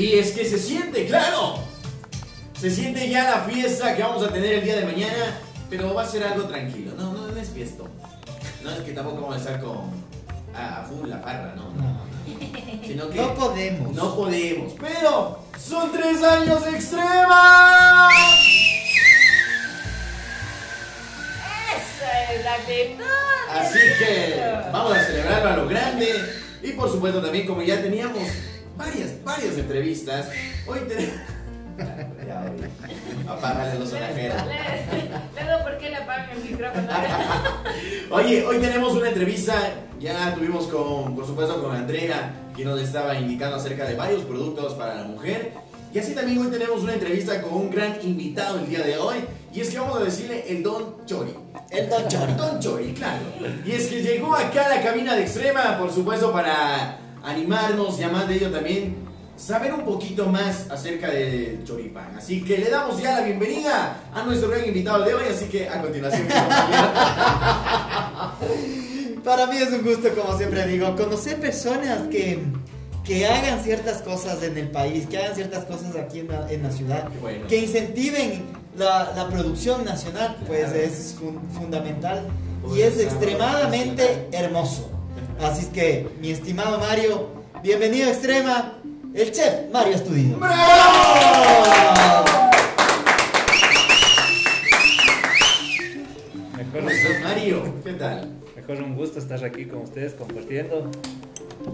Y es que se siente, claro. Se siente ya la fiesta que vamos a tener el día de mañana, pero va a ser algo tranquilo. No, no, no es fiesta. No es que tampoco vamos a estar con a full la farra, ¿no? No, Sino que no podemos. no podemos. Pero son tres años extrema. Esa es la actitud. Así que vamos a celebrarlo a lo grande. Y por supuesto también como ya teníamos varias, varias entrevistas, hoy tenemos... Apágale los sonajeros. Luego, ¿por qué le apagan el micrófono? Oye, hoy tenemos una entrevista, ya tuvimos con, por supuesto, con Andrea, que nos estaba indicando acerca de varios productos para la mujer. Y así también hoy tenemos una entrevista con un gran invitado el día de hoy. Y es que vamos a decirle el Don Chori. El Don Chori. Don Chori, claro. Y es que llegó acá a la cabina de Extrema, por supuesto, para animarnos y además de ello también saber un poquito más acerca del choripán. Así que le damos ya la bienvenida a nuestro gran invitado de hoy. Así que a continuación. Para mí es un gusto, como siempre digo, conocer personas que, que hagan ciertas cosas en el país, que hagan ciertas cosas aquí en la, en la ciudad, bueno. que incentiven la, la producción nacional, pues es fun- fundamental y Poder es extremadamente hermoso. Así es que, mi estimado Mario, bienvenido a Extrema, el chef Mario Estudino. ¿Cómo Mejor, estás, Mario? ¿Qué tal? mejor un gusto estar aquí con ustedes compartiendo.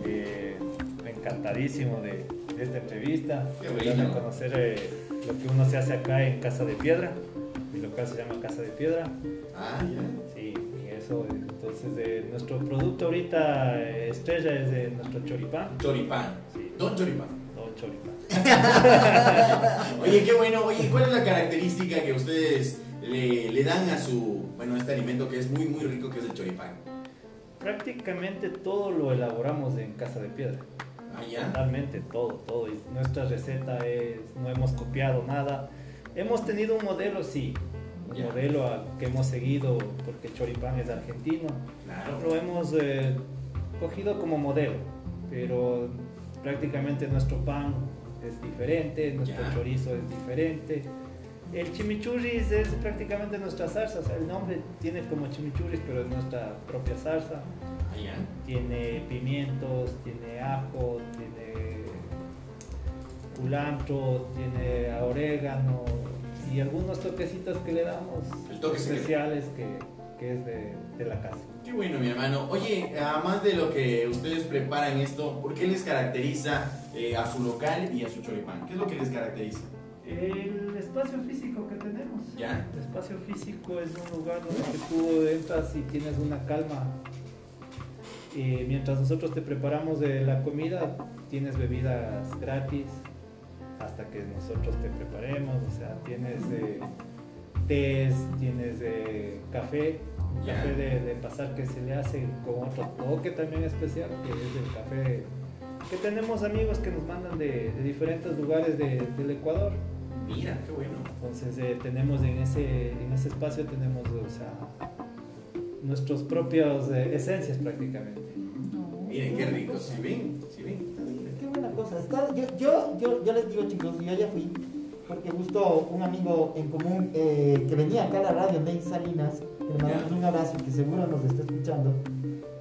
Eh, encantadísimo de, de esta entrevista. Qué bueno. conocer eh, lo que uno se hace acá en Casa de Piedra. Mi local se llama Casa de Piedra. Ah, ya. Eso, entonces nuestro producto ahorita eh, estrella es de nuestro choripán. Choripán. Sí. Don Choripán. No, choripán. Oye, qué bueno. Oye, ¿cuál es la característica que ustedes le, le dan a su, bueno, este alimento que es muy, muy rico, que es el choripán? Prácticamente todo lo elaboramos en Casa de Piedra. Ah, ya. Totalmente, todo, todo. Y nuestra receta es, no hemos copiado nada. Hemos tenido un modelo, sí. Modelo al que hemos seguido porque Choripán es argentino. Claro. Lo hemos eh, cogido como modelo, pero prácticamente nuestro pan es diferente, nuestro Ya. chorizo es diferente. El chimichurris es prácticamente nuestra salsa, o sea, el nombre tiene como chimichurris, pero es nuestra propia salsa Ah, ya. tiene pimientos, tiene ajo, tiene culantro, tiene orégano y algunos toquecitos que le damos El toque especiales que, que es de, de la casa. Qué bueno, mi hermano. Oye, además de lo que ustedes preparan esto, ¿por qué les caracteriza eh, a su local y a su choripán? ¿Qué es lo que les caracteriza? El espacio físico que tenemos. ¿Ya? El espacio físico es un lugar donde tú entras y tienes una calma. Eh, mientras nosotros te preparamos de la comida, tienes bebidas gratis hasta que nosotros te preparemos. O sea, tienes eh, tés, tienes eh, café, café de, de pasar que se le hace con otro toque también especial, que es el café que tenemos amigos que nos mandan de, de diferentes lugares de- del Ecuador. Mira, qué bueno. Entonces eh, tenemos en ese, en ese espacio tenemos o sea, nuestros propios eh, esencias prácticamente. Miren, qué rico. ¿Sí ven? ¿Sí ven? Qué buena cosa. Está- yo, yo, yo, yo les digo, chicos, yo ya fui, porque justo un amigo en común eh, que venía acá a la radio, Nate Salinas, que le mandamos un abrazo y que seguro nos está escuchando.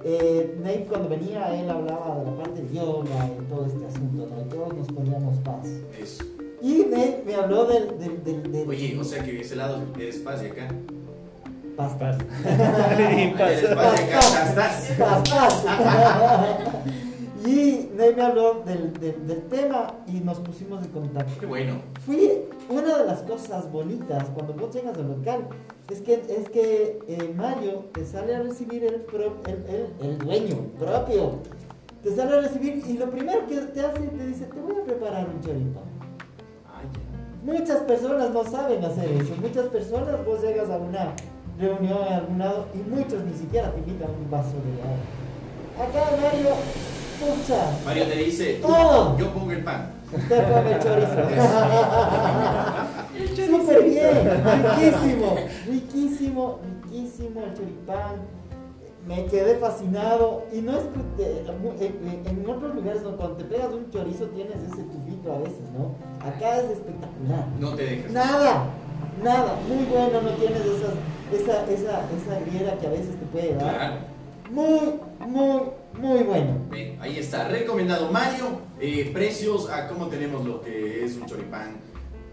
Eh, Nate, cuando venía, él hablaba de la parte de yoga y todo este asunto, ¿no? Y todos nos poníamos paz. Eso. Y Nate me habló del. del, del, del- Oye, o sea que ese lado es paz y acá. Paz. Paz. paz y acá ya estás. Paz, paz. y Nate me habló del, del, del tema y nos pusimos en contacto. Qué bueno. Fui una de las cosas bonitas cuando vos llegas al local. Es que es que eh, Mario te sale a recibir el, pro- el, el- el dueño propio. Te sale a recibir y lo primero que te hace te dice te voy a preparar un choripán muchas personas no saben hacer eso. Muchas personas vos llegas a una reunión a algún lado y muchos ni siquiera te invitan un vaso de agua. Acá Mario pucha Mario te dice, Todo. yo pongo el pan. usted come el chorizo Súper bien, riquísimo, riquísimo, riquísimo el choripán. Me quedé fascinado y no es que te- en, en- otros lugares donde cuando te pegas un chorizo tienes ese tubito a veces, ¿no? Acá es espectacular. No te dejas. Nada, nada, muy bueno, no tienes esas, esa, esa, esa griera que a veces te puede dar. Claro. Muy, muy, muy bueno. Bien, ahí está, recomendado Mario. Eh, precios, a cómo tenemos lo que es un choripán.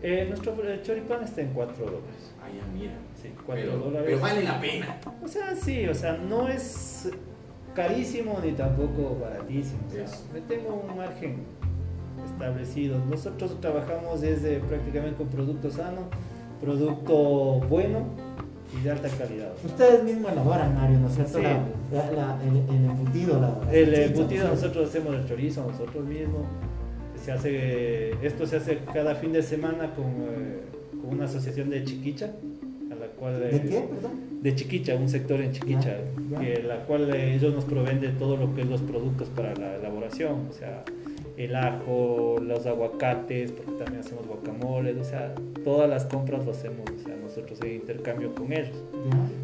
Eh, nuestro eh, choripán está en 4 dólares. Ah, ya, mira. Sí, 4 Pero, dólares. pero vale la pena. O sea, sí, o sea, no es carísimo ni tampoco baratísimo. O sea, me tengo un margen establecido. Nosotros trabajamos desde prácticamente con producto sano, producto bueno y de alta calidad. Ustedes mismos elaboran, Mario, ¿no es cierto? Sí. La- la- la- el, el embutido, la, El embutido nosotros hacemos el chorizo nosotros mismos. Se hace, esto se hace cada fin de semana con, eh, con una asociación de Chiquicha, a la cual ¿De qué, perdón? de Chiquicha, un sector en Chiquicha, Ya, ya. que la cual eh, ellos nos proveen de todo lo que es los productos para la elaboración, o sea, el ajo, los aguacates, porque también hacemos guacamoles, o sea, todas las compras lo hacemos, o sea, nosotros en intercambio con ellos.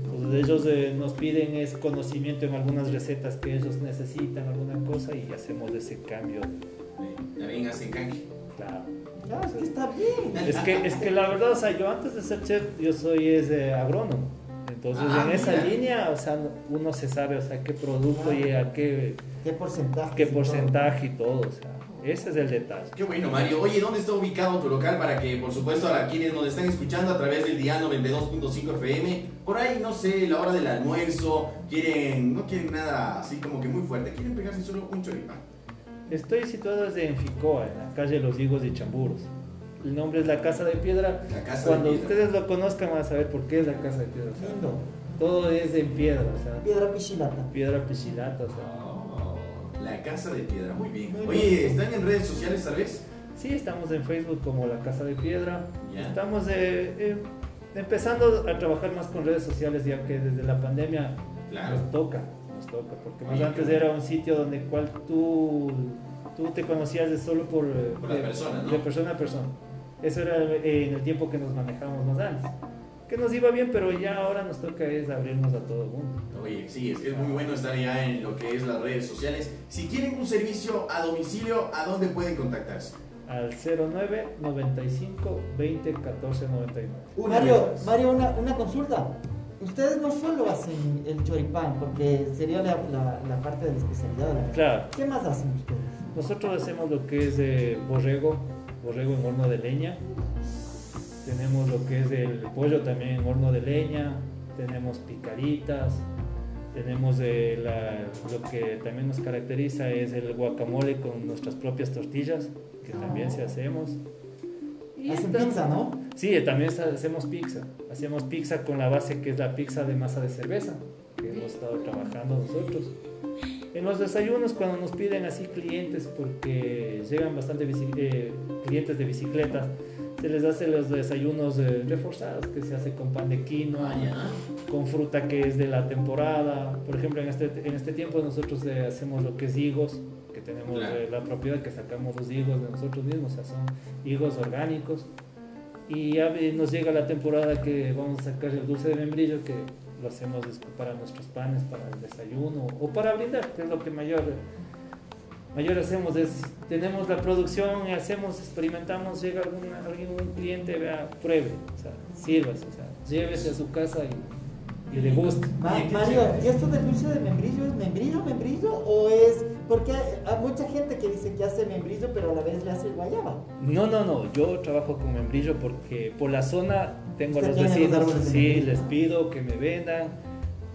Entonces ellos eh, nos piden es conocimiento en algunas recetas que ellos necesitan, alguna cosa, y hacemos ese cambio. También hacen canje. Claro. Ya, es que está bien. Es que, es que la verdad, o sea, yo antes de ser chef, yo soy es, eh, agrónomo. Entonces, Ah, en esa mira. línea, o sea, uno se sabe, o sea, qué producto y a qué, ¿Qué porcentaje? qué porcentaje y todo, o sea, ese es el detalle. Qué bueno, Mario. Oye, ¿dónde está ubicado tu local para que, por supuesto, a quienes nos están escuchando a través del día 92.5 FM, por ahí, no sé, la hora del almuerzo, quieren, no quieren nada así como que muy fuerte, quieren pegarse solo un choripán. Estoy situado desde en Ficoa, en la calle Los Higos de Chamburos. El nombre es la Casa de Piedra. La casa Cuando de piedra. ustedes lo conozcan van a saber por qué es la Casa de Piedra. o sea, Lindo. todo es en piedra, o sea, Piedra pichilata. piedra pichilata, o sea. La casa de piedra, muy bien. Oye. ¿están en redes sociales tal vez? Sí, estamos en Facebook como La Casa de Piedra. Ya. Estamos eh, eh, empezando a trabajar más con redes sociales ya que desde la pandemia Claro. nos toca, nos toca, porque más Oye, antes era un sitio donde cual tú, tú te conocías de solo por, Por la de, persona, ¿no? de persona a persona. Eso era en el tiempo que nos manejamos más antes. Que nos iba bien, pero ya ahora nos toca es abrirnos a todo el mundo. Oye, sí, es que es muy bueno estar ya en lo que es las redes sociales. Si quieren un servicio a domicilio, ¿a dónde pueden contactarse? Al 09 95 20 14 99. Una Mario. Mario una, una consulta. Ustedes no solo hacen el choripán, porque sería la, la, la parte de la especialidad la Claro. ¿Qué más hacen ustedes? Nosotros hacemos lo que es de borrego, borrego en horno de leña. Tenemos lo que es el pollo también en horno de leña. Tenemos picaritas. Tenemos eh, la- lo que también nos caracteriza es el guacamole con nuestras propias tortillas, que también se hacemos. Y Hacen pizza, ¿no? Sí, también hacemos pizza. Hacemos pizza con la base que es la pizza de masa de cerveza, que hemos estado trabajando nosotros. En los desayunos, cuando nos piden así clientes, porque llegan bastante eh, clientes de bicicleta, se les hace los desayunos eh, reforzados, que se hace con pan de quinoa, con fruta que es de la temporada. Por ejemplo, en este, en este tiempo nosotros eh, hacemos lo que es higos, que tenemos Claro. eh, la propiedad que sacamos los higos de nosotros mismos, o sea, son higos orgánicos. Y ya nos llega la temporada que vamos a sacar el dulce de membrillo, que lo hacemos para nuestros panes, para el desayuno o para brindar, que es lo que mayor, mayor hacemos. Es, tenemos la producción, y hacemos, experimentamos, llega algún, alguien, un cliente, vea, pruebe, o sea, sírvase, o sea, llévese a su casa y, y le guste. Ma- qué Mario. ¿y esto del dulce de membrillo es membrillo, membrillo? ¿O es.? Porque hay, hay mucha gente que dice que hace membrillo, pero a la vez le hace guayaba. No, no, no, yo trabajo con membrillo porque por la zona tengo a los vecinos, sí, les pido que me vendan,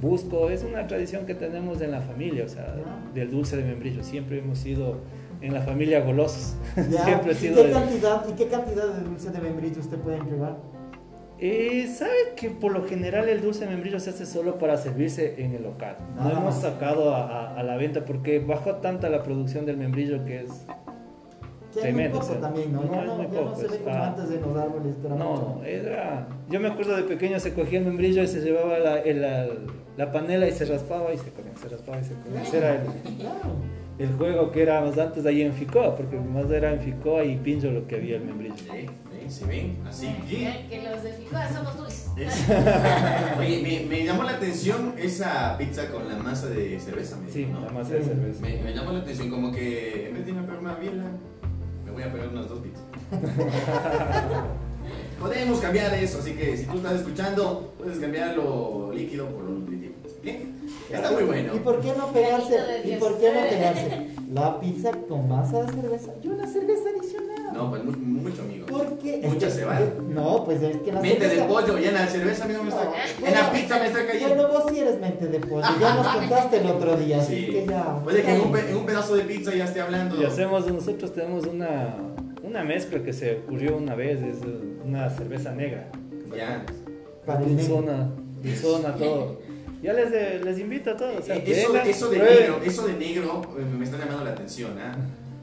busco, es una tradición que tenemos en la familia, o sea, del dulce de membrillo, siempre hemos sido en la familia golosos, Ya, siempre he ¿Y, sido... qué de- cantidad, ¿Y qué cantidad de dulce de membrillo usted puede entregar? Eh, ¿Sabe que por lo general el dulce de membrillo se hace solo para servirse en el local? No hemos sacado a, a- a la venta porque bajó tanta la producción del membrillo que es... Que hay Tremendo, muy poco o sea, también, ¿no? no, Ya es no, muy ya no poco, se ve como antes de los árboles. era No, mucho. no, era... Yo me acuerdo de pequeño se cogía el membrillo y se llevaba la, el- la, la panela y se raspaba y se comía, se raspaba y se comía. Ese era el, Claro. el juego que era más antes ahí en Ficoa, porque más era en Ficoa y Pincho lo que había el membrillo. Sí, sí, se ven. Así que. Que, los de Ficoa somos dulces. Es- Oye, me, me llamó la atención esa pizza con la masa de cerveza. me Sí, dijo, ¿no? la masa de cerveza. Me, me llamó la atención como que en vez de una, biela, me voy a pegar unas dos pizzas. Podemos cambiar eso, así que si tú estás escuchando, puedes cambiar lo líquido por lo nutritivo. ¿Bien? Está muy bueno. ¿Y por qué no pegarse? ¿Y por qué no pegarse? La pizza con masa de cerveza y una cerveza. No, pues mu- mucho, amigo. ¿Por qué? Que- cebada. No, pues es que la Mente de pollo, ya en la cerveza, amigo, me está. En la pizza me está cayendo. Bueno, vos sí eres mente de pollo. Ya nos contaste el otro día, así Sí. es que ya. Puede que en un, pe- en un pedazo de pizza ya esté hablando. Y hacemos, nosotros tenemos una, una mezcla que se ocurrió una vez, es eh, una cerveza negra. Ya. Para. Dulzona, dulzona, todo. Ya les, eh, les invito a todos. O sea, Eh, Eso, vengan, eso de negro, eso de negro eh, me está llamando la atención, ¿ah?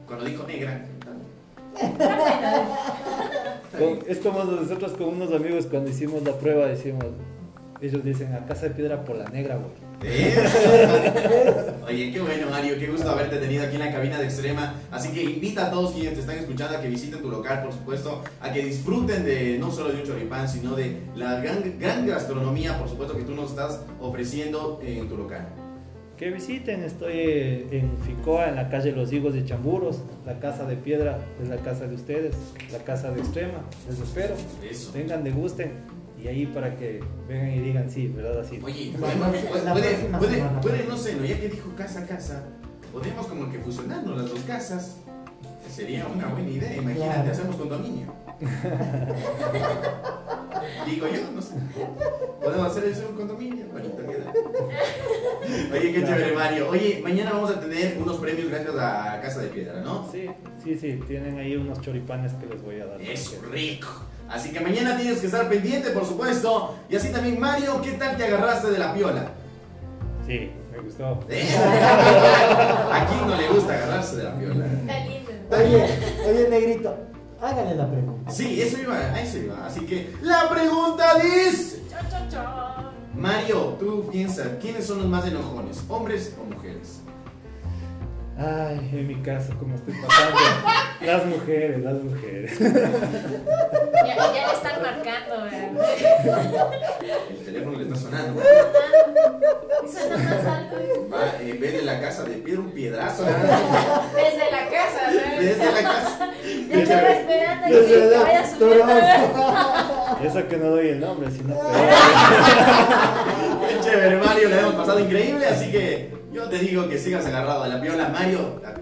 Cuando dijo negra. Con- es como nosotros con unos amigos cuando hicimos la prueba decimos, ellos dicen a casa de piedra por la negra, güey. Oye, qué bueno, Mario. Qué gusto haberte tenido aquí en la cabina de Extrema. Así que invita a todos quienes te están escuchando a que visiten tu local, por supuesto, a que disfruten de no solo de un choripán, sino de la gran, gran gastronomía, por supuesto, que tú nos estás ofreciendo en tu local. Que visiten, estoy eh, en Ficoa, en la calle Los Higos de Chamburos, la casa de piedra es la casa de ustedes, la casa de Extrema, les espero, Eso. vengan, degusten y ahí para que vengan y digan sí, ¿verdad? Así. Oye, puede, puede, puede- no sé, ¿no? ya que dijo casa a casa, podemos como que fusionarnos las dos casas. Sería una buena idea, imagínate, Claro. hacemos condominio. Digo yo, no sé. Podemos hacer eso un condominio, bonito queda. Oye, qué chévere, Mario. Oye, mañana vamos a tener unos premios gracias a Casa de Piedra, ¿no? Sí, sí, sí, tienen ahí unos choripanes que les voy a dar. Eso, rico. Así que mañana tienes que estar pendiente, por supuesto. Y así también, Mario, ¿qué tal te agarraste de la piola? Sí, me gustó. ¿Eh? ¿A quién no le gusta agarrarse de la piola? Está lindo. Oye, oye, negrito, hágale la pregunta. Sí, eso iba, a eso iba. Así que la pregunta dice: Chon, chon, chon. Mario, tú piensas, ¿quiénes son los más enojones? ¿Hombres o mujeres? Ay, en mi caso, como estoy pasando. las mujeres, las mujeres. Ya, ya le están marcando, ¿verdad? El teléfono le está sonando. Suena más alto. Va, en vez de la casa de piedra, un piedrazo. Desde la casa, ¿no? Desde la casa. Ya estaba esperando que vaya subiendo. Pero- Eso que no doy el nombre, sino que. Chévere, Mario, la hemos pasado increíble. Así que yo te digo que sigas agarrado a la piola. Mario, la,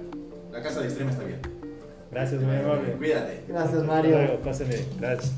la casa de extrema está bien. Gracias, muy amable. Cuídate. Gracias, Hasta Mario. luego, pásenle. Gracias.